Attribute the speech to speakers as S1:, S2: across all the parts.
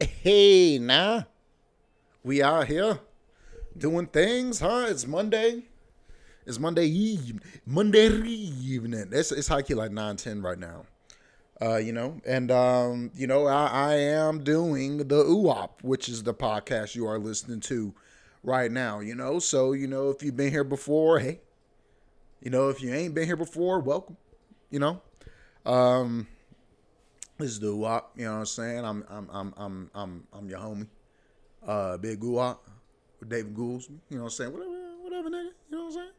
S1: Hey, nah. We are here doing things, huh? It's Monday. It's Monday eve. Monday evening. It's it's high key like 9 10 right now. Uh, you know, and um, you know, I, I am doing the Oowap, which is the podcast you are listening to right now, you know. So, you know, if you've been here before, hey. You know, if you ain't been here before, welcome. You know. Um this is the Oowap, you know what I'm saying? I'm I'm I'm I'm I'm I'm your homie. Uh Big UOP with David Goulds, you know what I'm saying? Whatever, whatever nigga, you know what I'm saying?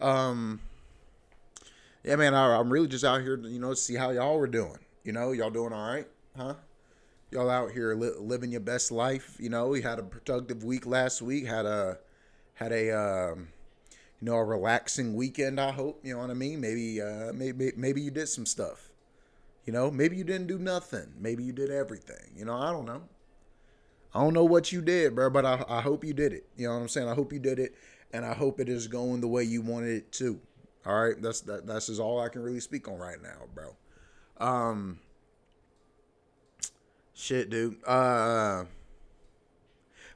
S1: Um Yeah man, I, I'm really just out here you know, see how y'all were doing. You know, y'all doing all right, huh? Y'all out here li- living your best life, you know. We had a productive week last week, had a had a um you know, a relaxing weekend, I hope, you know what I mean? Maybe uh maybe maybe you did some stuff. You know, maybe you didn't do nothing. Maybe you did everything. You know, I don't know. I don't know what you did, bro, but I, I hope you did it. You know what I'm saying? I hope you did it, and I hope it is going the way you wanted it to. All right, that's that. That's just all I can really speak on right now, bro. Um, shit, dude. Uh,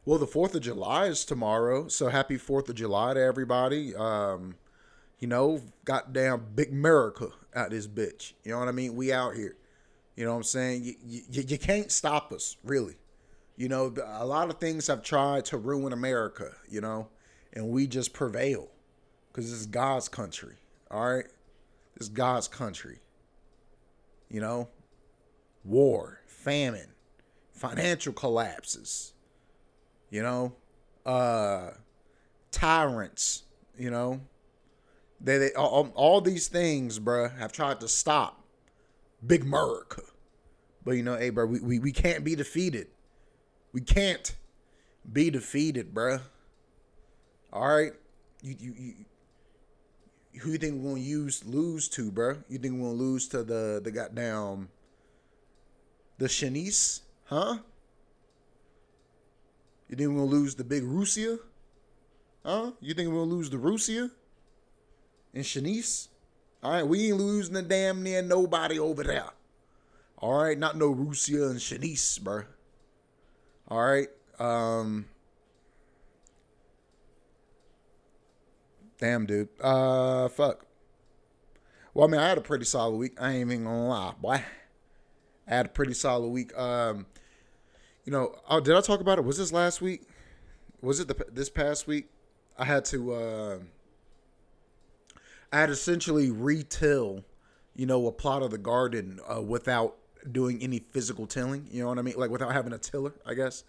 S1: well, the Fourth of July is tomorrow, so happy Fourth of July to everybody. Um, you know, goddamn big America out this bitch. You know what I mean? We out here. You know what I'm saying? You, you, you can't stop us, really. You know, a lot of things have tried to ruin America, you know, and we just prevail because this is God's country. All right? This is God's country. You know, war, famine, financial collapses, you know, uh, tyrants, you know, they, they all, all these things, bruh, have tried to stop Big America. But you know, hey, bro, we, we, we can't be defeated. We can't be defeated, bruh. All right, you you, you who you think we're gonna use lose to, bruh? You think we're gonna lose to the the goddamn the Shanice, huh? You think we're gonna lose the big Russia? Huh? You think we're gonna lose the Russia? And Shanice. All right, we ain't losing the damn near nobody over there. All right, not no Russia and Shanice, bro. All right, um, damn, dude. Uh, fuck. Well, I mean, I had a pretty solid week. I ain't even gonna lie, boy. I had a pretty solid week. Um, you know, oh, did I talk about it? Was this last week? Was it the this past week? I had to. Uh, I had essentially retill, you know, a plot of the garden uh, without doing any physical tilling. You know what I mean? Like without having a tiller, I guess.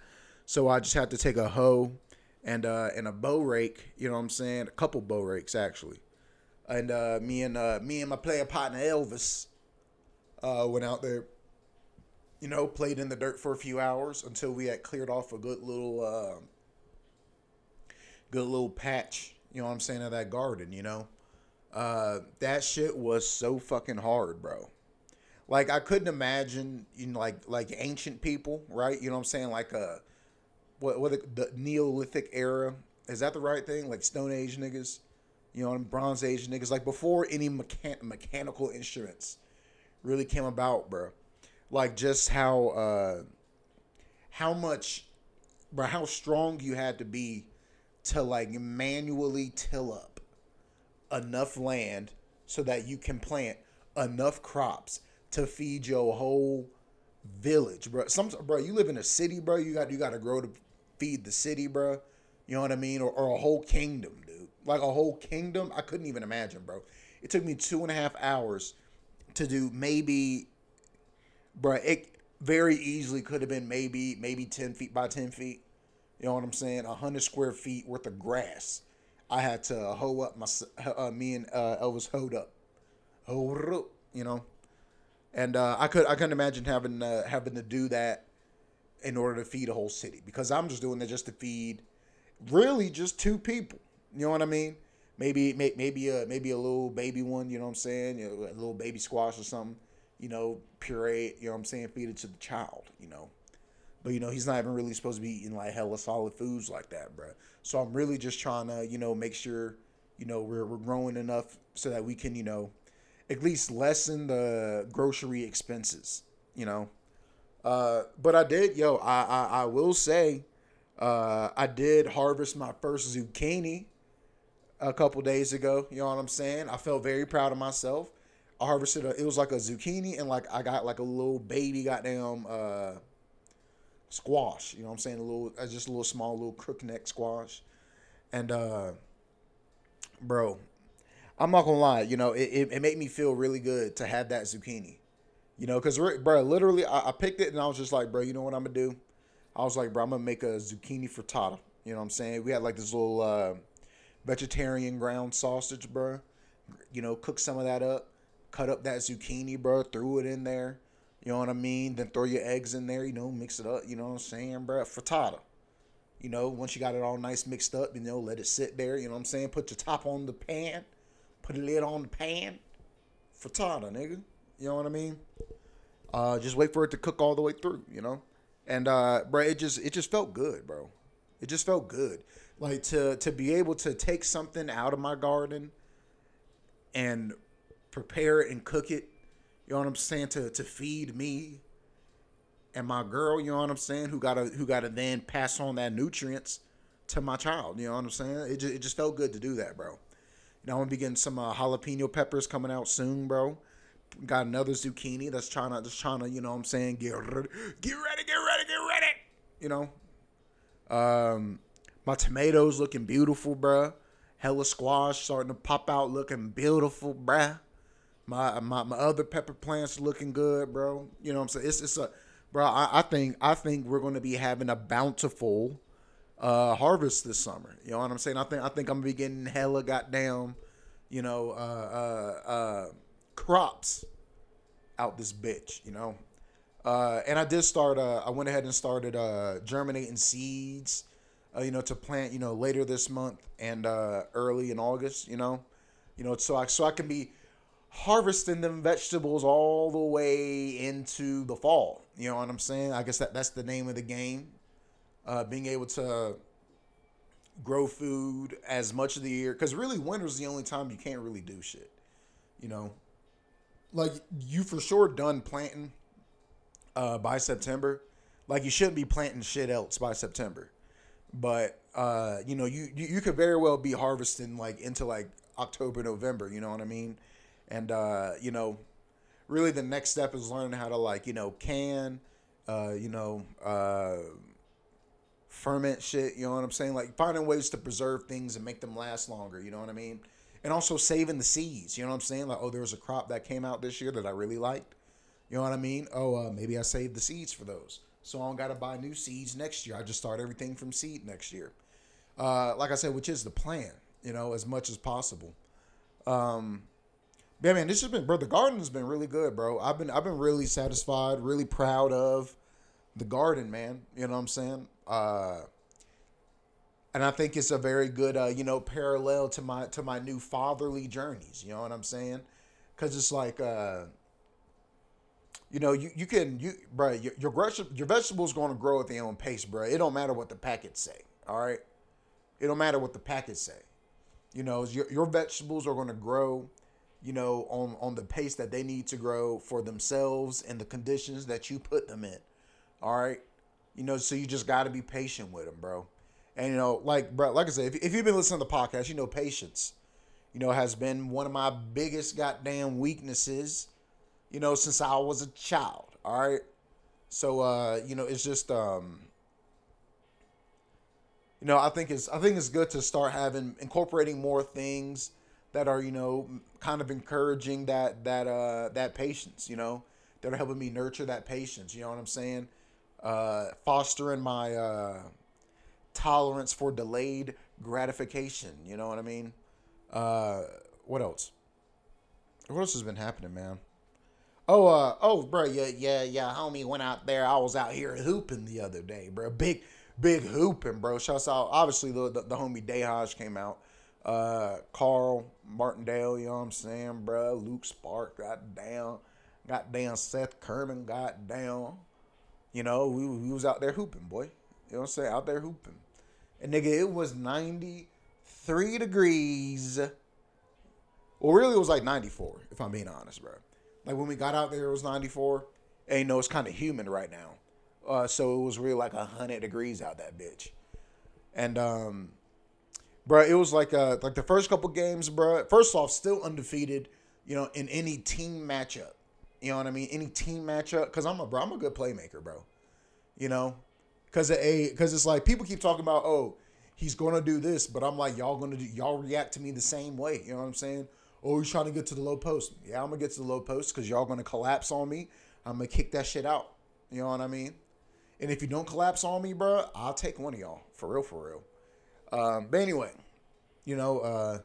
S1: So I just had to take a hoe and uh, and a bow rake. You know what I'm saying? A couple bow rakes actually. And uh, me and uh, me and my player partner Elvis uh, went out there. You know, played in the dirt for a few hours until we had cleared off a good little, uh, good little patch. You know what I'm saying of that garden. You know, uh, that shit was so fucking hard, bro. Like I couldn't imagine, you know, like like ancient people, right? You know what I'm saying? Like a what what the, the Neolithic era is that the right thing? Like Stone Age niggas, you know, Bronze Age niggas, like before any mechan- mechanical instruments really came about, bro. Like just how uh how much, bro, how strong you had to be to like manually till up enough land so that you can plant enough crops to feed your whole village, bro. Some bro, you live in a city, bro. You got you got to grow to feed the city, bro. You know what I mean? Or, or a whole kingdom, dude. Like a whole kingdom. I couldn't even imagine, bro. It took me two and a half hours to do maybe, bro. It very easily could have been maybe maybe ten feet by ten feet. You know what I'm saying? A hundred square feet worth of grass I had to hoe up my uh, me and uh, Elvis hoed up, you know, and uh, I could I couldn't imagine having uh, having to do that in order to feed a whole city because I'm just doing that just to feed really just two people. You know what I mean? Maybe maybe a maybe a little baby one. You know what I'm saying? You know, a little baby squash or something. You know, puree. You know what I'm saying? Feed it to the child. You know. But you know, he's not even really supposed to be eating like hella solid foods like that, bro. So I'm really just trying to, you know, make sure, you know, we're we're growing enough so that we can, you know, at least lessen the grocery expenses, you know. Uh, but I did, yo. I I, I will say, uh, I did harvest my first zucchini a couple days ago. You know what I'm saying? I felt very proud of myself. I harvested a, it was like a zucchini and like I got like a little baby goddamn uh squash. You know what I'm saying? A little uh, just a little small little crook neck squash. And uh bro, I'm not gonna lie, you know, it, it, it made me feel really good to have that zucchini. You know, because, bro, literally, I, I, picked it and I was just like, bro, you know what I'm to do? I was like, bro, I'm to make a zucchini frittata. You know what I'm saying? We had like this little uh, vegetarian ground sausage, bro. You know, cook some of that up, cut up that zucchini, bro, threw it in there. You know what I mean? Then throw your eggs in there, you know, mix it up. You know what I'm saying, bro? Frittata. You know, once you got it all nice mixed up, you know, let it sit there. You know what I'm saying? Put your top on the pan, put a lid on the pan. Frittata, nigga. You know what I mean? Uh, just wait for it to cook all the way through, you know. And uh, bro, it just it just felt good, bro. It just felt good, like to to be able to take something out of my garden and prepare it and cook it. You know what I'm saying? To to feed me and my girl. You know what I'm saying? Who gotta who gotta then pass on that nutrients to my child. You know what I'm saying? It just, it just felt good to do that, bro. You know, I'm gonna be getting some uh, jalapeno peppers coming out soon, bro got another zucchini that's trying to just trying to you know what I'm saying get ready, get ready, get ready, get ready. You know, um, my tomatoes looking beautiful, bruh. Hella squash starting to pop out, looking beautiful, bruh. My my my other pepper plants looking good, bro. You know what I'm saying? It's it's a bro. I, I think I think we're gonna be having a bountiful uh harvest this summer. You know what I'm saying? I think I think I'm gonna be getting hella goddamn, you know, uh uh uh crops out this bitch, you know. Uh, and I did start. Uh, I went ahead and started uh, germinating seeds, you know, to plant, you know, later this month and uh, early in August, you know, you know, so I so I can be harvesting them vegetables all the way into the fall. You know what I'm saying? I guess that that's the name of the game. Uh, being able to grow food as much of the year, because really winter's the only time you can't really do shit. You know, like you for sure done planting uh, by September. Like you shouldn't be planting shit else by September. But uh, you know, you, you you could very well be harvesting like into like October, November, you know what I mean? And uh, you know, really the next step is learning how to like, you know, can uh, you know, uh ferment shit, you know what I'm saying? Like finding ways to preserve things and make them last longer, you know what I mean? and also saving the seeds. You know what I'm saying? Like, oh, there was a crop that came out this year that I really liked. You know what I mean? Oh, uh, maybe I saved the seeds for those, so I don't got to buy new seeds next year. I just start everything from seed next year. Uh, like I said, which is the plan. You know, as much as possible. Um, yeah, man, this has been, bro. The garden has been really good, bro. I've been, I've been really satisfied, really proud of the garden, man. You know what I'm saying? Uh, and I think it's a very good, uh, you know, parallel to my to my new fatherly journeys. You know what I'm saying? Because it's like, uh, you know, you, you can you, bro, your your, your vegetables going to grow at their own pace, bro. It don't matter what the packets say. All right, it don't matter what the packets say. You know, your your vegetables are going to grow, you know, on on the pace that they need to grow for themselves and the conditions that you put them in. All right, you know, so you just got to be patient with them, bro. And you know, like bro, like I said, if, if you've been listening to the podcast, you know patience, you know, has been one of my biggest goddamn weaknesses, you know, since I was a child. All right. So uh, you know, it's just um you know, I think it's I think it's good to start having incorporating more things that are, you know, kind of encouraging that that uh that patience, you know, that are helping me nurture that patience, you know what I'm saying? Uh fostering my uh tolerance for delayed gratification. You know what I mean? Uh, what else? What else has been happening, man? Oh, uh, oh, bro, yeah, yeah, yeah, homie went out there. I was out here hooping the other day, bro. Big, big hooping, bro. Shouts out, obviously, the, the, the homie Dayhaj came out. Uh, Carl Martindale, you know what I'm saying, bro. Luke Spark got down. Got down. Seth Kerman got down. You know, we, we was out there hooping, boy. You know what I'm saying? Out there hooping. And nigga, it was 93 degrees. Well, really, it was like 94, if I'm being honest, bro. Like when we got out there, it was 94. and you know it's kind of humid right now. Uh, so it was really like hundred degrees out that bitch, and um, bro, it was like uh like the first couple games, bro. First off, still undefeated, you know, in any team matchup. You know what I mean? Any team matchup, cause I'm a bro, I'm a good playmaker, bro. You know, cause a cause it's like people keep talking about oh he's gonna do this, but I'm like y'all gonna do y'all react to me the same way. You know what I'm saying? Oh, he's trying to get to the low post. Yeah, I'm gonna get to the low post because y'all gonna collapse on me. I'm gonna kick that shit out. You know what I mean? And if you don't collapse on me, bro, I'll take one of y'all for real, for real. Um, but anyway, you know, uh,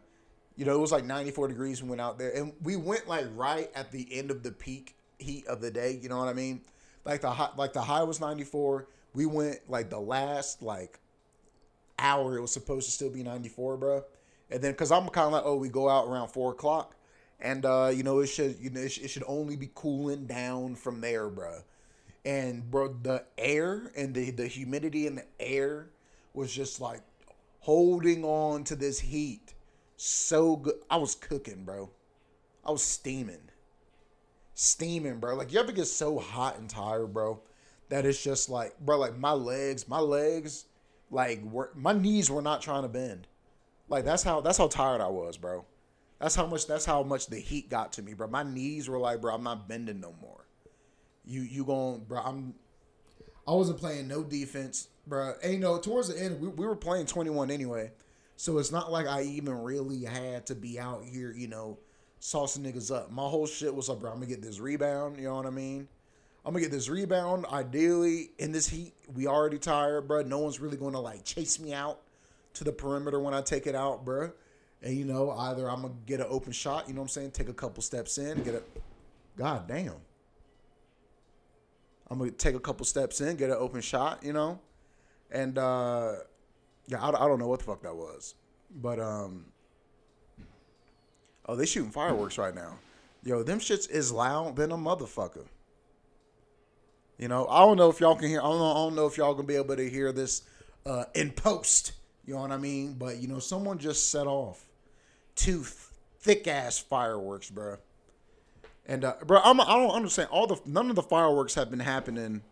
S1: you know, it was like 94 degrees. We went out there, and we went like right at the end of the peak heat of the day. You know what I mean? Like the high, like the high was 94. We went like the last like hour. It was supposed to still be 94, bro. And then, cause I'm kind of like, oh, we go out around four o'clock, and uh, you know, it should, you know, it, it should only be cooling down from there, bro and bro, the air and the the humidity in the air was just like holding on to this heat so good. I was cooking, bro. I was steaming, steaming, bro. Like you ever get so hot and tired, bro, that it's just like, bro, like my legs, my legs, like were my knees were not trying to bend. Like that's how that's how tired I was, bro. That's how much that's how much the heat got to me, bro. My knees were like, bro, I'm not bending no more you you going, bro? I'm. I wasn't playing no defense, bro. And you know, towards the end, we, we were playing 21 anyway, so it's not like I even really had to be out here, you know, saucing niggas up. My whole shit was like, bro, I'm gonna get this rebound. You know what I mean? I'm gonna get this rebound. Ideally, in this heat, we already tired, bro. No one's really gonna like chase me out to the perimeter when I take it out, bro. And you know, either I'm gonna get an open shot. You know what I'm saying? Take a couple steps in, get a. God damn. I'm gonna take a couple steps in, get an open shot, you know, and uh, yeah, I, I don't know what the fuck that was, but um, oh, they shooting fireworks right now, yo, them shits is loud than a motherfucker. You know, I don't know if y'all can hear. I don't know. I don't know if y'all gonna be able to hear this uh, in post. You know what I mean? But you know, someone just set off two thick ass fireworks, bro. And uh, bro, I'm, I don't understand. All the none of the fireworks have been happening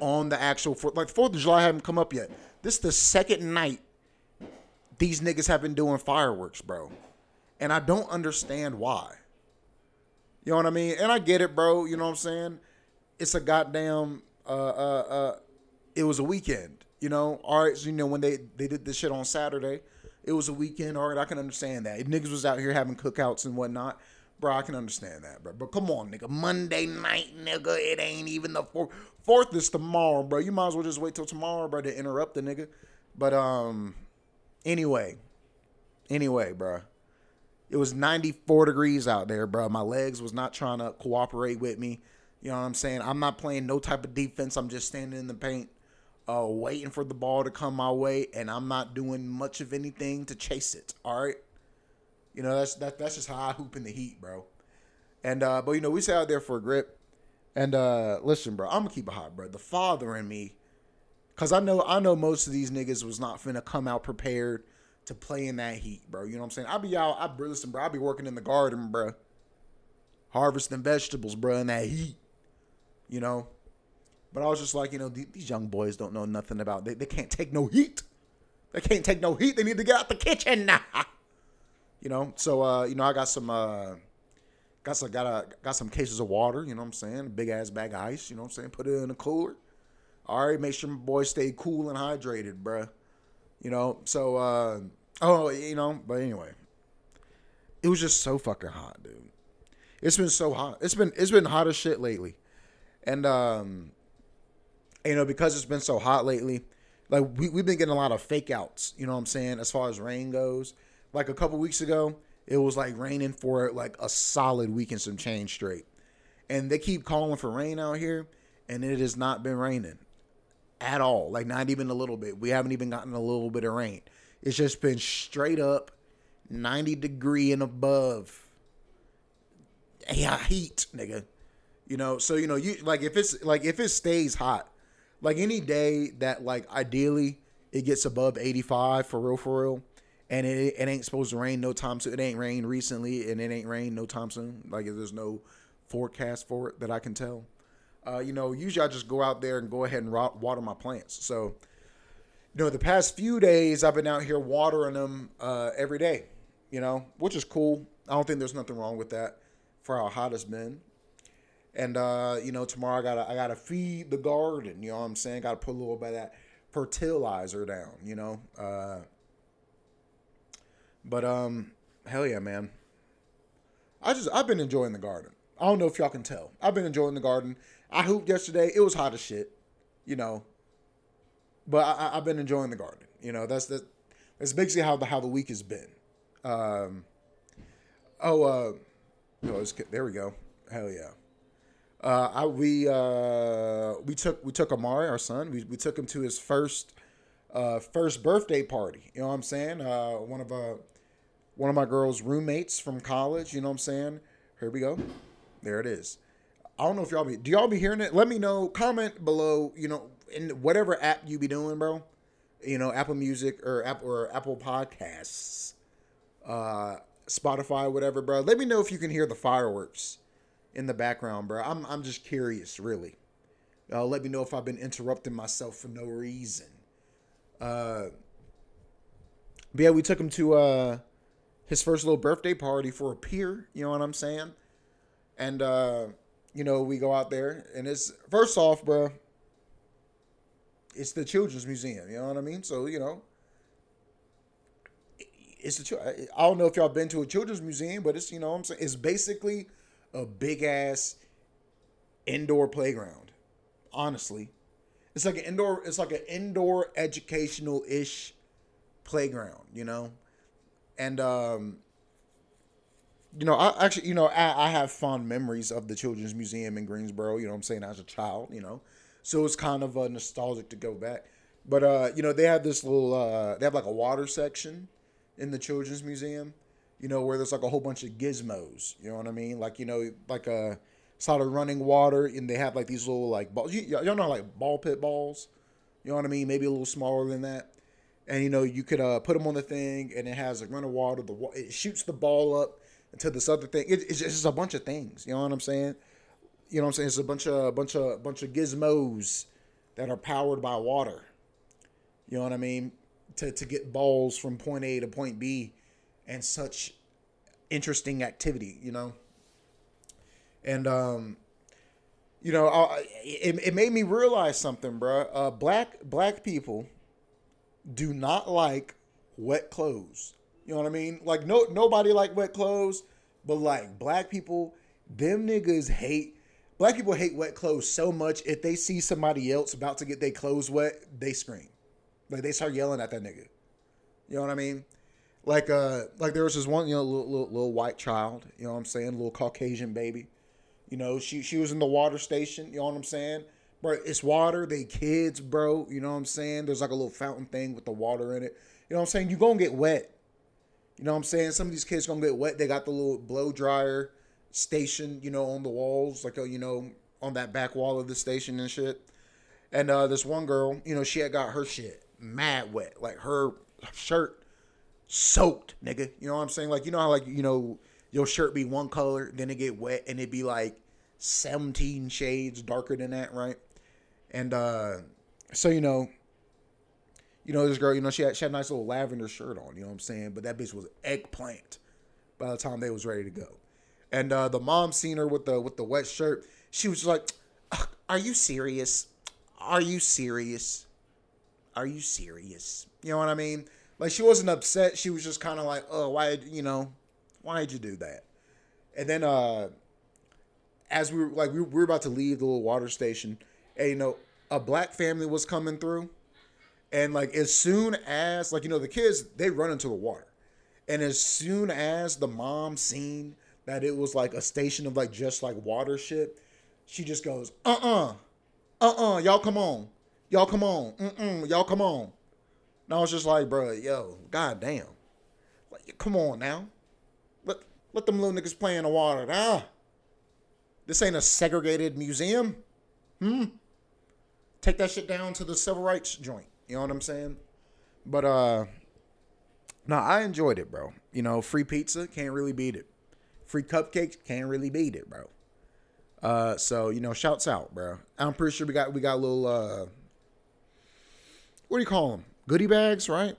S1: on the actual for, like Fourth of July haven't come up yet. This is the second night these niggas have been doing fireworks, bro, and I don't understand why. You know what I mean? And I get it, bro. You know what I'm saying? It's a goddamn. Uh, uh, uh, it was a weekend. You know, all right. So you know when they they did this shit on Saturday, it was a weekend. All right, I can understand that. Niggas was out here having cookouts and whatnot. Bro, I can understand that, bro. But come on, nigga. Monday night, nigga. It ain't even the fourth. Fourth is tomorrow, bro. You might as well just wait till tomorrow, bro, to interrupt the nigga. But um, anyway, anyway, bro. It was 94 degrees out there, bro. My legs was not trying to cooperate with me. You know what I'm saying? I'm not playing no type of defense. I'm just standing in the paint, uh, waiting for the ball to come my way, and I'm not doing much of anything to chase it. All right. You know, that's that, that's just how I hoop in the heat, bro. And uh, but you know, we sat out there for a grip. And uh listen, bro, I'm gonna keep it hot, bro. The father in me, cause I know I know most of these niggas was not finna come out prepared to play in that heat, bro. You know what I'm saying? I'll be out, I listen, bro. I'll be working in the garden, bro. Harvesting vegetables, bro, in that heat. You know? But I was just like, you know, these young boys don't know nothing about they, they can't take no heat. They can't take no heat. They need to get out the kitchen. You know, so uh, you know, I got some uh got some got a got some cases of water, you know what I'm saying? A big ass bag of ice, you know what I'm saying? Put it in a cooler. All right, make sure my boys stay cool and hydrated, bruh. You know, so uh oh, you know, but anyway. It was just so fucking hot, dude. It's been so hot. It's been it's been hot as shit lately. And um you know, because it's been so hot lately, like we, we've been getting a lot of fake outs, you know what I'm saying, as far as rain goes like a couple weeks ago, it was like raining for like a solid week and some change straight. And they keep calling for rain out here, and it has not been raining at all. Like not even a little bit. We haven't even gotten a little bit of rain. It's just been straight up 90 degree and above. Yeah, heat, nigga. You know, so you know, you like if it's like if it stays hot, like any day that like ideally it gets above 85 for real for real, and it, it ain't supposed to rain no time soon. It ain't rained recently, and it ain't rained no time soon. Like there's no forecast for it that I can tell. Uh, you know, usually I just go out there and go ahead and water my plants. So, you know, the past few days I've been out here watering them uh, every day. You know, which is cool. I don't think there's nothing wrong with that for how hot it's been. And uh, you know, tomorrow I gotta I gotta feed the garden. You know what I'm saying? Gotta put a little bit of that fertilizer down. You know. But um, hell yeah, man. I just I've been enjoying the garden. I don't know if y'all can tell. I've been enjoying the garden. I hooped yesterday. It was hot as shit, you know. But I, have been enjoying the garden. You know, that's the that's basically how the how the week has been. Um, oh, uh, oh, there we go. Hell yeah. Uh, I, we uh, we took we took Amari, our son. We, we took him to his first uh, first birthday party. You know what I'm saying? Uh, one of uh, one of my girl's roommates from college. You know what I'm saying? Here we go. There it is. I don't know if y'all be. Do y'all be hearing it? Let me know. Comment below. You know, in whatever app you be doing, bro. You know, Apple Music or Apple or Apple Podcasts, uh, Spotify, whatever, bro. Let me know if you can hear the fireworks in the background, bro. I'm I'm just curious, really. Uh, let me know if I've been interrupting myself for no reason. Uh, but yeah, we took him to uh his first little birthday party for a peer. You know what I'm saying? And uh, you know, we go out there, and it's first off, bro. It's the Children's Museum. You know what I mean? So you know, it's the. I don't know if y'all been to a children's museum, but it's you know I'm saying it's basically a big ass indoor playground. Honestly, it's like an indoor. It's like an indoor educational ish playground. You know, and um, you know, I actually, you know, I, I have fond memories of the Children's Museum in Greensboro. You know, I'm saying as a child. You know, so it's kind of uh, nostalgic to go back. But uh, you know, they have this little. Uh, they have like a water section in the Children's Museum you know, where there's like a whole bunch of gizmos. You know what I mean? Like you know, like a sort of running water, and they have like these little like balls. You, y'all know like ball pit balls. You know what I mean? Maybe a little smaller than that. And you know, you could uh, put them on the thing, and it has a run of water. The it shoots the ball up into this other thing. It, it's just a bunch of things. You know what I'm saying? You know what I'm saying? It's a bunch of bunch of bunch of gizmos that are powered by water. You know what I mean? To to get balls from point A to point B and such interesting activity, you know. And um, you know, I, it it made me realize something, bro. Uh, black black people do not like wet clothes. You know what I mean? Like no nobody like wet clothes, but like black people, them niggas hate black people hate wet clothes so much if they see somebody else about to get their clothes wet, they scream. Like they start yelling at that nigga. You know what I mean? like uh like there was this one you know little, little, little white child you know what i'm saying little caucasian baby you know she she was in the water station you know what i'm saying bro it's water they kids bro you know what i'm saying? There's like a little fountain thing with the water in it. You know what i'm saying? You're gonna get wet. You know what i'm saying? Some of these kids gonna get wet. They got the little blow dryer station you know on the walls like uh, you know on that back wall of the station and shit. And uh this one girl you know she had got her shit mad wet. Like her shirt soaked, nigga. You know what I'm saying? Like you know how like you know your shirt be one color, then it get wet and it be like 17 shades darker than that, right? And uh so you know, you know this girl, you know she had she had a nice little lavender shirt on, you know what I'm saying? But that bitch was eggplant by the time they was ready to go. And uh the mom seen her with the with the wet shirt. She was like, "Are you serious? Are you serious? Are you serious?" You know what I mean? Like she wasn't upset. She was just kind of like, "Oh, why? You know, why did you do that?" And then, uh, as we were like, we were about to leave the little water station, and you know, a black family was coming through, and like as soon as like you know the kids they run into the water, and as soon as the mom seen that it was like a station of like just like water shit, she just goes, "Uh uh-uh. uh, uh uh, y'all come on, y'all come on, mm y'all come on." And I was just like, bro, yo, goddamn. Like, come on now. Let let them little niggas play in the water. Nah. This ain't a segregated museum. Hmm. Take that shit down to the civil rights joint. You know what I'm saying? But uh no, I enjoyed it, bro. You know, free pizza, can't really beat it. Free cupcakes, can't really beat it, bro. Uh, so you know, shouts out, bro. I'm pretty sure we got we got little uh, what do you call them? Goodie bags, right?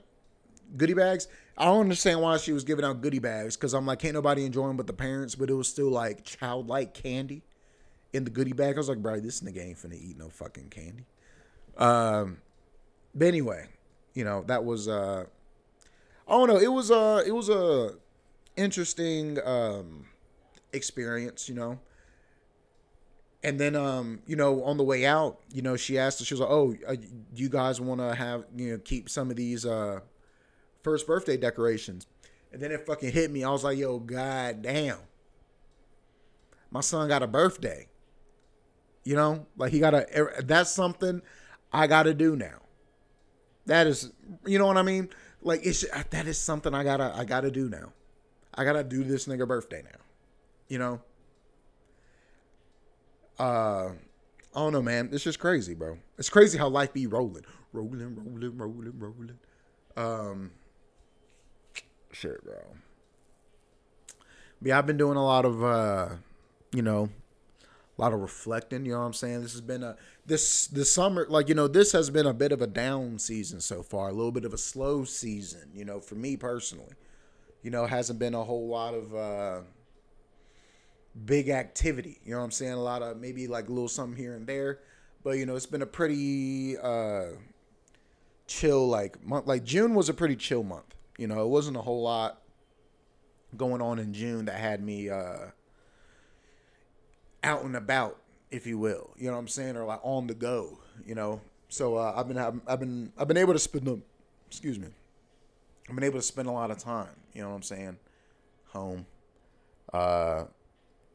S1: Goodie bags. I don't understand why she was giving out goodie bags because I'm like, can't nobody enjoy them but the parents. But it was still like childlike candy in the goodie bag. I was like, bro, this nigga ain't finna eat no fucking candy. Um, but anyway, you know that was uh, I don't know. It was a it was a interesting um experience, you know. And then, um, you know, on the way out, you know, she asked, she was like, "Oh, uh, you guys want to have, you know, keep some of these uh, first birthday decorations?" And then it fucking hit me. I was like, "Yo, god damn, my son got a birthday." You know, like he got a. Er, that's something I got to do now. That is, you know what I mean? Like it's that is something I gotta I gotta do now. I gotta do this nigga birthday now. You know. Uh, I don't know, man. It's just crazy, bro. It's crazy how life be rolling, rolling, rolling, rolling, rolling. Um, shit, bro. Yeah, I've been doing a lot of, uh, you know, a lot of reflecting. You know what I'm saying? This has been a this this summer, like you know, this has been a bit of a down season so far, a little bit of a slow season. You know, for me personally, you know, hasn't been a whole lot of. uh big activity. You know what I'm saying? A lot of maybe like a little something here and there, but you know it's been a pretty uh, chill like month. Like June was a pretty chill month. You know, it wasn't a whole lot going on in June that had me uh, out and about, if you will. You know what I'm saying, or like on the go. You know, so uh, I've been I've been I've been able to spend excuse me. I've been able to spend a lot of time. You know what I'm saying, home. Uh,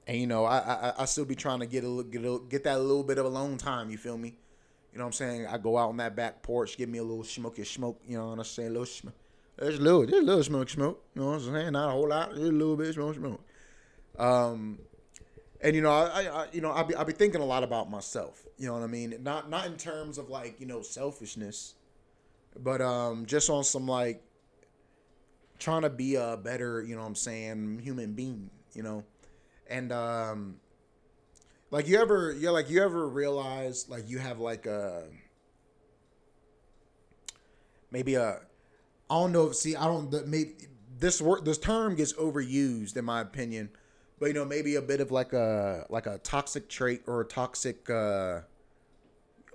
S1: and you know, I I, I still be trying to get a get a, get that little bit of alone time. You feel me? You know what I'm saying? I go out on that back porch, give me a little smoky smoke. You know what I'm saying? A little smoke. There's a little, there's a little smoke, smoke. You know what I'm saying? Not a whole lot, just a little bit smoke, smoke. Um, and you know, I, I you know, I be I be thinking a lot about myself. You know what I mean? Not not in terms of like you know selfishness, but um, just on some like trying to be a better, you know what I'm saying, human being. You know and um like you ever yeah, like you ever realize like you have like a maybe a I don't know see I don't maybe this word this term gets overused in my opinion but you know maybe a bit of like a like a toxic trait or a toxic uh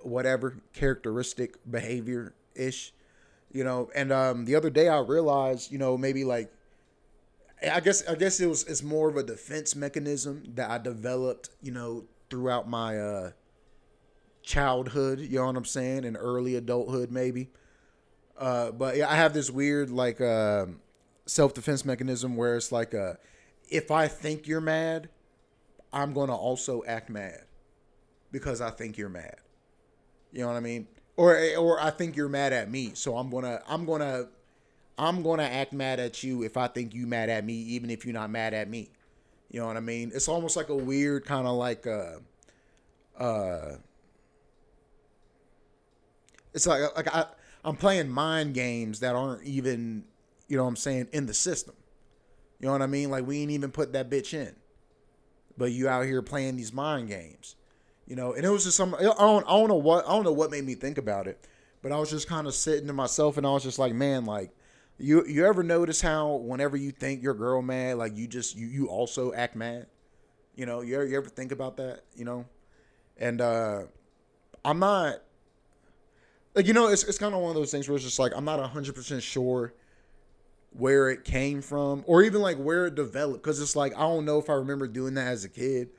S1: whatever characteristic behavior ish you know and um the other day I realized you know maybe like I guess I guess it was it's more of a defense mechanism that I developed, you know, throughout my uh childhood, you know what I'm saying, and early adulthood maybe. Uh but yeah, I have this weird like uh self-defense mechanism where it's like uh if I think you're mad, I'm going to also act mad because I think you're mad. You know what I mean? Or or I think you're mad at me, so I'm going to I'm going to I'm gonna act mad at you if I think you mad at me, even if you're not mad at me. You know what I mean? It's almost like a weird kind of like uh uh it's like like I I'm playing mind games that aren't even, you know what I'm saying, in the system. You know what I mean? Like we ain't even put that bitch in. But you out here playing these mind games. You know, and it was just some I don't I don't know what I don't know what made me think about it. But I was just kind of sitting to myself and I was just like, man, like you you ever notice how whenever you think your girl mad, like you just you you also act mad? You know, you ever, you ever think about that? You know, and uh I'm not like you know it's it's kind of one of those things where it's just like I'm not hundred percent sure where it came from or even like where it developed because it's like I don't know if I remember doing that as a kid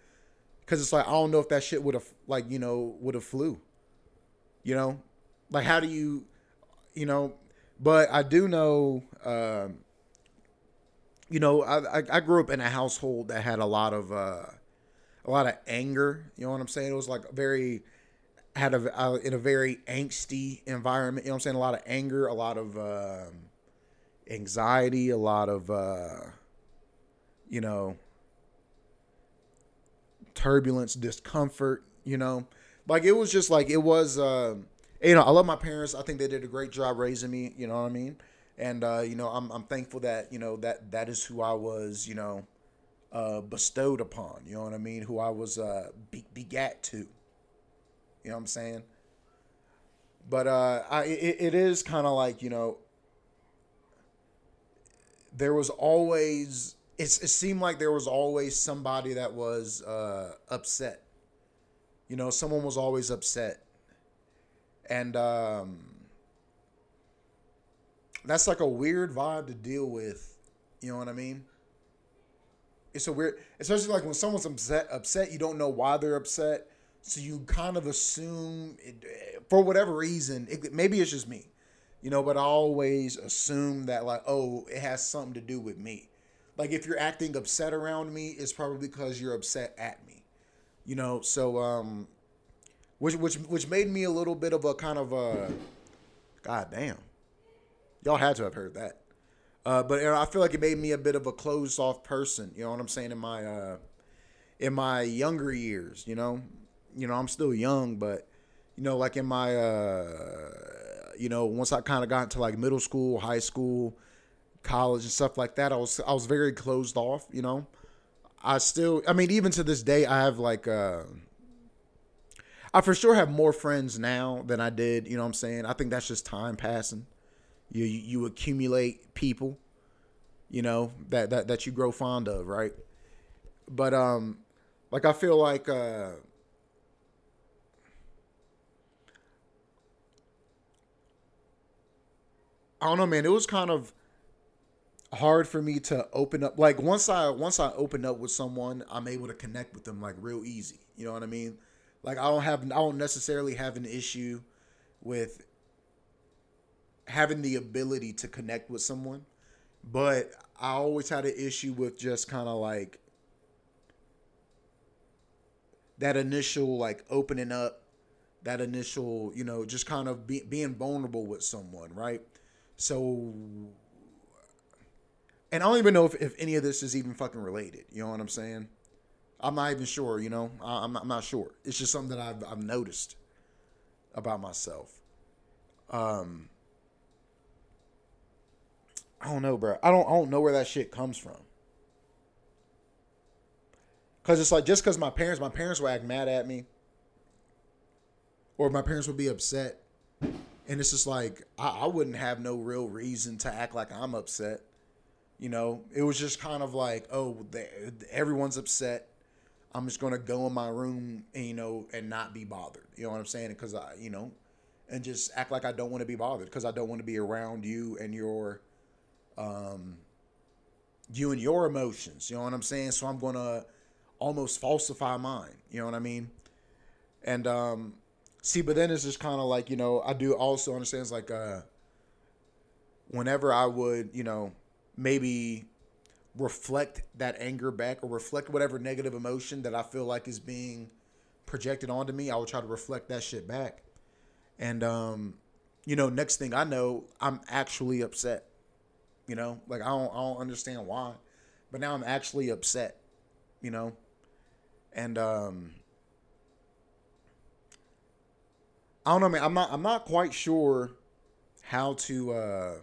S1: because it's like I don't know if that shit would have like you know would have flew. You know, like how do you, you know, but I do know, um, you know, I, I, I grew up in a household that had a lot of uh, a lot of anger. You know what I'm saying? It was like very had a uh, in a very angsty environment. You know what I'm saying? A lot of anger, a lot of um, anxiety, a lot of uh, you know turbulence, discomfort. You know, like it was just like it was. Uh, you know, I love my parents. I think they did a great job raising me. You know what I mean? And uh, you know, I'm I'm thankful that you know that that is who I was. You know, uh, bestowed upon. You know what I mean? Who I was uh, be- begat to. You know what I'm saying? But uh, I it, it is kind of like you know. There was always it's, it seemed like there was always somebody that was uh, upset. You know, someone was always upset, and um, that's like a weird vibe to deal with. You know what I mean? It's a weird, especially like when someone's upset. Upset, you don't know why they're upset, so you kind of assume it, for whatever reason. It, maybe it's just me, you know. But I always assume that like, oh, it has something to do with me. Like if you're acting upset around me, it's probably because you're upset at me, you know. So um, which which which made me a little bit of a kind of a, god damn, y'all had to have heard that. Uh, but I feel like it made me a bit of a closed off person. You know what I'm saying? In my uh, in my younger years, you know, you know, I'm still young, but you know, like in my uh, you know, once I kind of got into like middle school, high school, college, and stuff like that, I was I was very closed off. You know, I still, I mean, even to this day, I have like. Uh, I for sure have more friends now than I did. You know what I'm saying? I think that's just time passing. You you accumulate people, you know that that that you grow fond of, right? But um, like I feel like uh, I don't know, man. It was kind of hard for me to open up. Like once I once I open up with someone, I'm able to connect with them like real easy. You know what I mean? Like I don't have I don't necessarily have an issue with having the ability to connect with someone, but I always had an issue with just kind of like that initial like opening up, that initial, you know, just kind of be, being vulnerable with someone, right? So and I don't even know if, if any of this is even fucking related. You know what I'm saying? I'm not even sure. You know, I, am not, I'm not sure. It's just something that I've I've noticed about myself. Um, I don't know, bro. I don't I don't know where that shit comes from. Cause it's like just cause my parents, my parents would act mad at me, or my parents would be upset, and it's just like I, I wouldn't have no real reason to act like I'm upset. You know, it was just kind of like, oh, everyone's upset. I'm just gonna go in my room, and, you know, and not be bothered. You know what I'm saying? Because I, you know, and just act like I don't want to be bothered because I don't want to be around you and your, um, you and your emotions. You know what I'm saying? So I'm gonna almost falsify mine. You know what I mean? And um, see, but then it's just kind of like you know, I do also understand it's like uh, whenever I would, you know maybe reflect that anger back or reflect whatever negative emotion that I feel like is being projected onto me. I will try to reflect that shit back. And um, you know, next thing I know, I'm actually upset. You know, like I don't I don't understand why. But now I'm actually upset, you know? And um I don't know, man. I'm not I'm not quite sure how to uh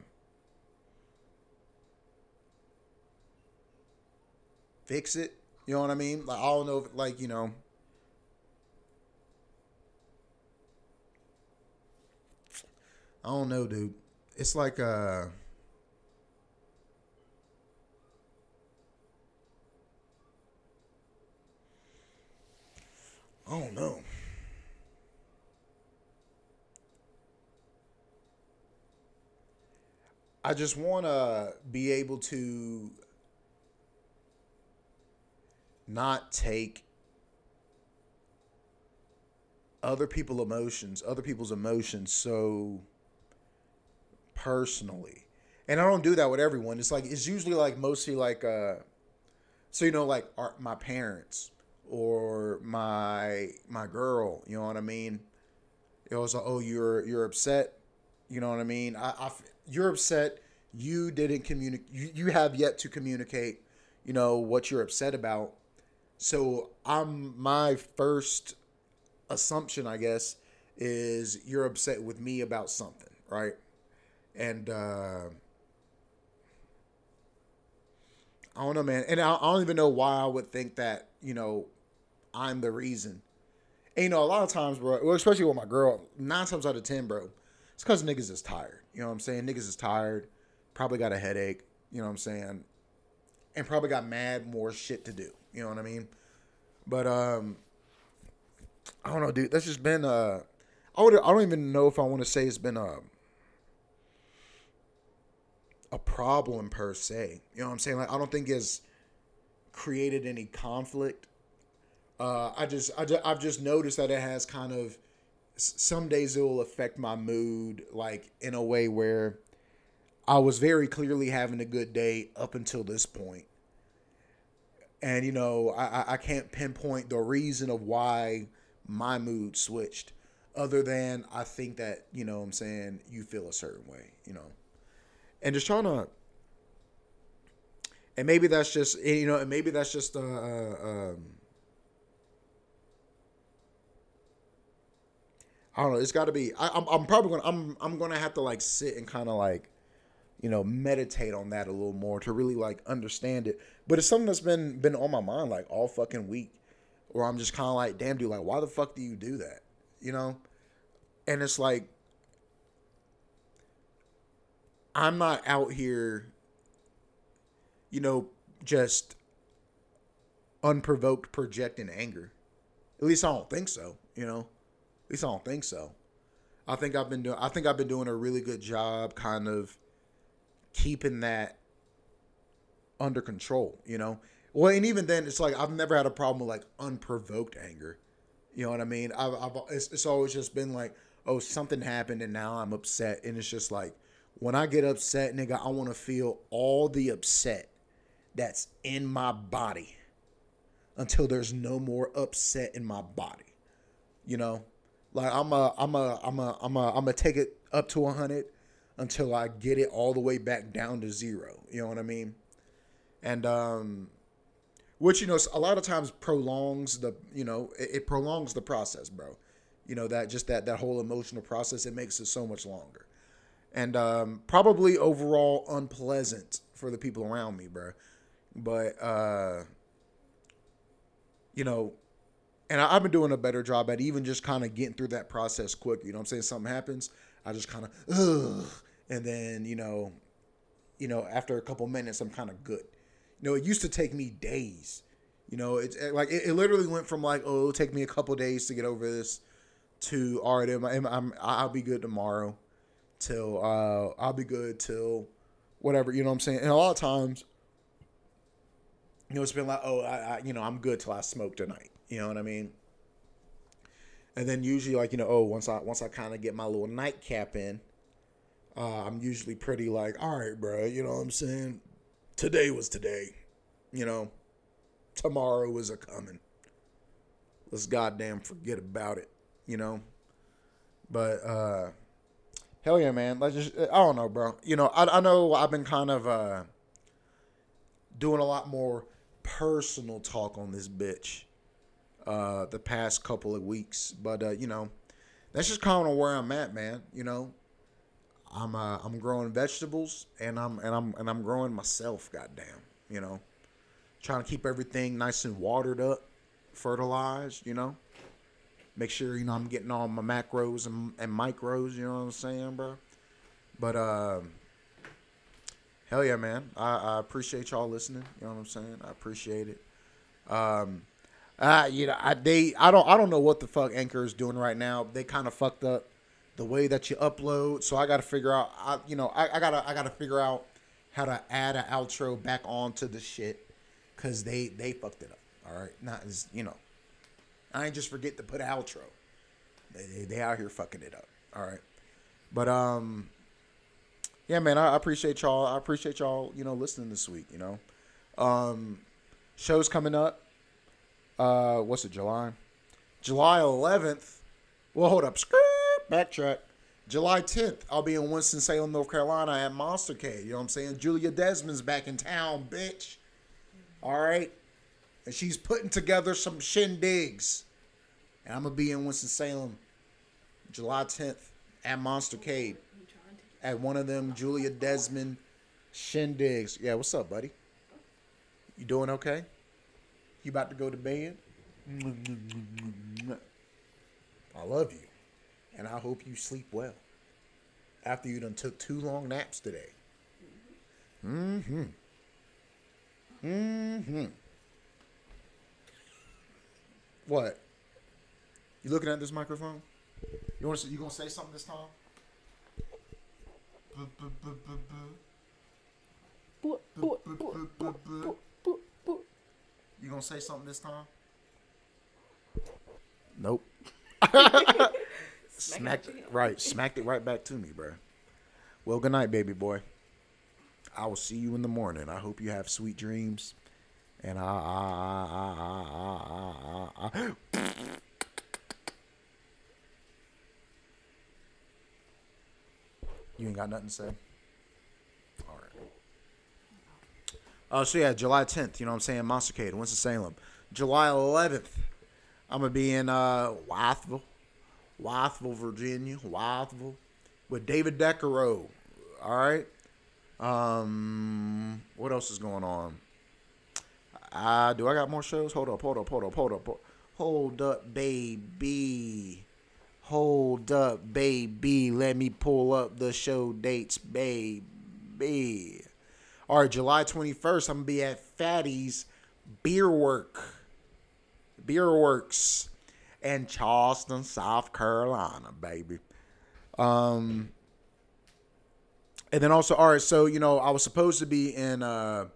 S1: fix it. You know what I mean? Like I don't know if like, you know, I don't know, dude. It's like uh I don't know. I just want to be able to not take other people's emotions, other people's emotions so personally. And I don't do that with everyone. It's like it's usually like mostly like uh so you know like our, my parents or my my girl, you know what I mean? It was like, oh you're you're upset, you know what I mean? I, I you're upset. You didn't communicate. You, you have yet to communicate, you know what you're upset about so I'm my first assumption, I guess, is you're upset with me about something, right? And uh, I don't know, man. And I, I don't even know why I would think that, you know, I'm the reason. And, you know, a lot of times, bro, well, especially with my girl, nine times out of ten, bro, it's because niggas is tired. You know what I'm saying? Niggas is tired, probably got a headache, you know what I'm saying? And probably got mad more shit to do. You know what I mean? But um I don't know, dude. That's just been uh I would I don't even know if I want to say it's been a a problem per se. You know what I'm saying? Like I don't think it's created any conflict. Uh, I just, I just I've just noticed that it has kind of some days it will affect my mood like in a way where I was very clearly having a good day up until this point. And you know, I, I can't pinpoint the reason of why my mood switched other than I think that, you know I'm saying, you feel a certain way, you know and just trying to and maybe that's just you know and maybe that's just uh, uh um I don't know. It's got to be. I, am I'm, I'm probably gonna. I'm I'm gonna have to like sit and kind of like, you know, meditate on that a little more to really like understand it. But it's something that's been been on my mind like all fucking week, where I'm just kind of like, damn, dude, like, why the fuck do you do that? You know, and it's like I'm not out here, you know, just unprovoked projecting anger. At least I don't think so, you know. At least I don't think so. I think I've been doing I think I've been doing a really good job kind of keeping that under control, you know. Well, and even then it's like I've never had a problem with like unprovoked anger. You know what I mean? I've, I've it's, it's always just been like, oh, something happened and now I'm upset and it's just like when I get upset, nigga, I want to feel all the upset that's in my body until there's no more upset in my body. You know, like I'm a, I'm a, I'm a, I'm a, I'm gonna take it up to a hundred until I get it all the way back down to zero. You know what I mean? And um, which you know a lot of times prolongs the, you know, it, it prolongs the process, bro. You know that just that that whole emotional process it makes it so much longer and um, probably overall unpleasant for the people around me, bro. But uh, you know, and I, have been doing a better job at even just kind of getting through that process quick. You know, what I'm saying something happens, I just kind of ugh, and then you know, you know, after a couple minutes, I'm kind of good. You know, it used to take me days. You know, it's like it, it literally went from like, oh, it'll take me a couple days to get over this, to all right, I'm, I'm I'll be good tomorrow till uh, I'll be good till whatever. You know what I'm saying? And a lot of times, you know, it's been like, oh, I, I you know, I'm good till I smoke tonight. You know what I mean? And then usually, like you know, oh, once I once I kind of get my little nightcap in, uh, I'm usually pretty like, all right, bro. You know what I'm saying? Today was today. You know, tomorrow is a coming. Let's goddamn forget about it. You know, but uh Hell yeah, man. Let's just, I don't know, bro. You know, I, I know I've been kind of uh, doing a lot more personal talk on this bitch uh, the past couple of weeks, but uh, you know, that's just kind of where I'm at, man. You know, I'm uh, I'm growing vegetables and I'm and I'm and I'm growing myself. Goddamn, you know, trying to keep everything nice and watered up, fertilized. You know make sure you know I'm getting all my macros and, and micros. You know what I'm saying, bro? But uh, hell yeah, man! I, I appreciate y'all listening. You know what I'm saying? I appreciate it. Um, uh, you know, I they I don't I don't know what the fuck Anchor is doing right now. They kind of fucked up the way that you upload. So I got to figure out. I you know I, I gotta I gotta figure out how to add an outro back onto the shit because they they fucked it up. All right, not as you know I ain't just forget to put an outro. They, they, they out here fucking it up. All right. But um yeah, man, I appreciate y'all. I appreciate y'all, you know, listening this week, you know. Um shows coming up. Uh what's it, July? July 11th. Well, hold up. Backtrack. July 10th, I'll be in Winston-Salem, North Carolina at Monstercade. You know what I'm saying? Julia Desmond's back in town, bitch. All right and she's putting together some shindigs. And I'm gonna be in Winston Salem, July 10th at Monstercade, at one of them Julia Desmond shindigs. Yeah, what's up, buddy? You doing okay? You about to go to bed? I love you. And I hope you sleep well. After you done took two long naps today. Mm-hmm. Mm-hmm. What? You looking at this microphone? You want? You gonna say something this time? You gonna say something this time? Nope. smacked it, right, smacked it right back to me, bro. Well, good night, baby boy. I will see you in the morning. I hope you have sweet dreams. And I, I, I, I, I, I. You ain't got nothing to say. All right. Oh, so yeah, July 10th. You know what I'm saying? Monstercade, Winston Salem. July 11th. I'm gonna be in uh, Wytheville, Wytheville, Virginia, Wytheville, with David Decaro. All right. Um, what else is going on? Uh, do I got more shows? Hold up, hold up, hold up, hold up, hold up, baby. Hold up, baby. Let me pull up the show dates, baby. All right, July 21st, I'm going to be at Fatty's Beer Work. Beer Works in Charleston, South Carolina, baby. Um, and then also, all right, so, you know, I was supposed to be in uh,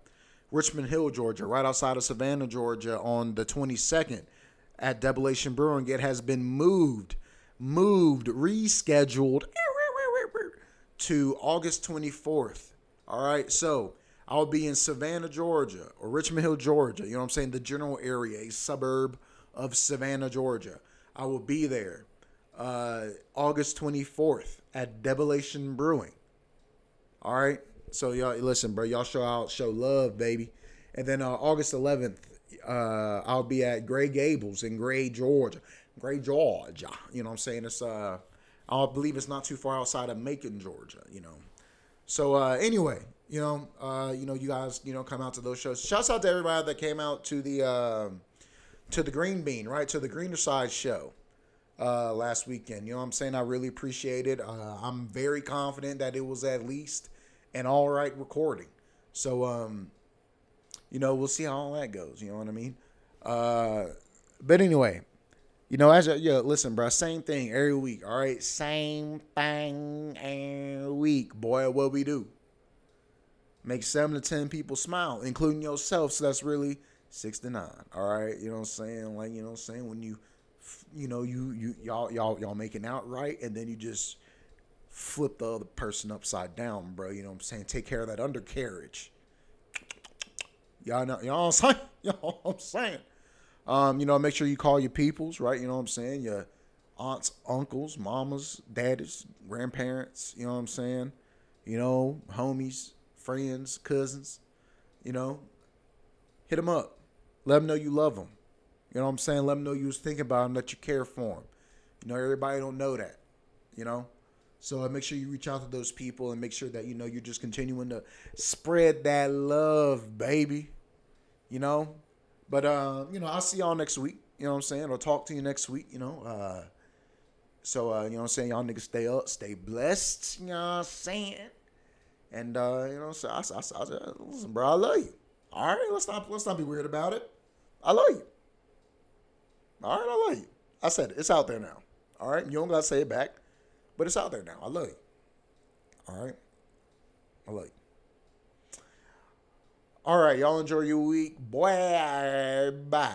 S1: Richmond Hill, Georgia, right outside of Savannah, Georgia on the 22nd at Debilation Brewing. It has been moved moved, rescheduled to August 24th. All right, so I'll be in Savannah, Georgia, or Richmond Hill, Georgia. You know what I'm saying? The general area, a suburb of Savannah, Georgia. I will be there uh, August 24th at Debilation Brewing. All right, so y'all listen, bro. Y'all show out, show love, baby. And then uh, August 11th, uh, I'll be at Gray Gables in Gray, Georgia. Gray, Georgia. You know what I'm saying? It's uh I believe it's not too far outside of Macon, Georgia, you know. So uh anyway, you know, uh, you know, you guys, you know, come out to those shows. Shouts out to everybody that came out to the uh, to the Green Bean, right? To the Greener Side show uh last weekend. You know what I'm saying? I really appreciate it. Uh, I'm very confident that it was at least an all right recording. So um you know, we'll see how all that goes, you know what I mean? Uh but anyway, you know, as a, yo, listen, bro, same thing every week. All right, same thing every week, boy. What we do? Make seven to ten people smile, including yourself. So that's really six to nine. All right, you know what I'm saying? Like, you know what I'm saying? When you, you know, you you y'all y'all y'all making out right, and then you just flip the other person upside down, bro. You know what I'm saying? Take care of that undercarriage. Y'all know, y'all know I'm saying? Y'all I'm saying? Um, you know, make sure you call your peoples, right? You know what I'm saying? Your aunts, uncles, mamas, daddies, grandparents, you know what I'm saying? You know, homies, friends, cousins, you know, hit them up. Let them know you love them. You know what I'm saying? Let them know you was thinking about them, that you care for them. You know, everybody don't know that, you know? So uh, make sure you reach out to those people and make sure that, you know, you're just continuing to spread that love, baby. You know, but uh, you know, I'll see y'all next week. You know what I'm saying? I'll talk to you next week. You know. Uh, so uh, you know what I'm saying? Y'all niggas stay up, stay blessed. You know what I'm saying? And uh, you know, so I, I, I, listen, bro, I love you. All right, let's not let's not be weird about it. I love you. All right, I love you. I said it. It's out there now. All right, you don't gotta say it back, but it's out there now. I love you. All right, I love you. All right, y'all enjoy your week. Boy, bye.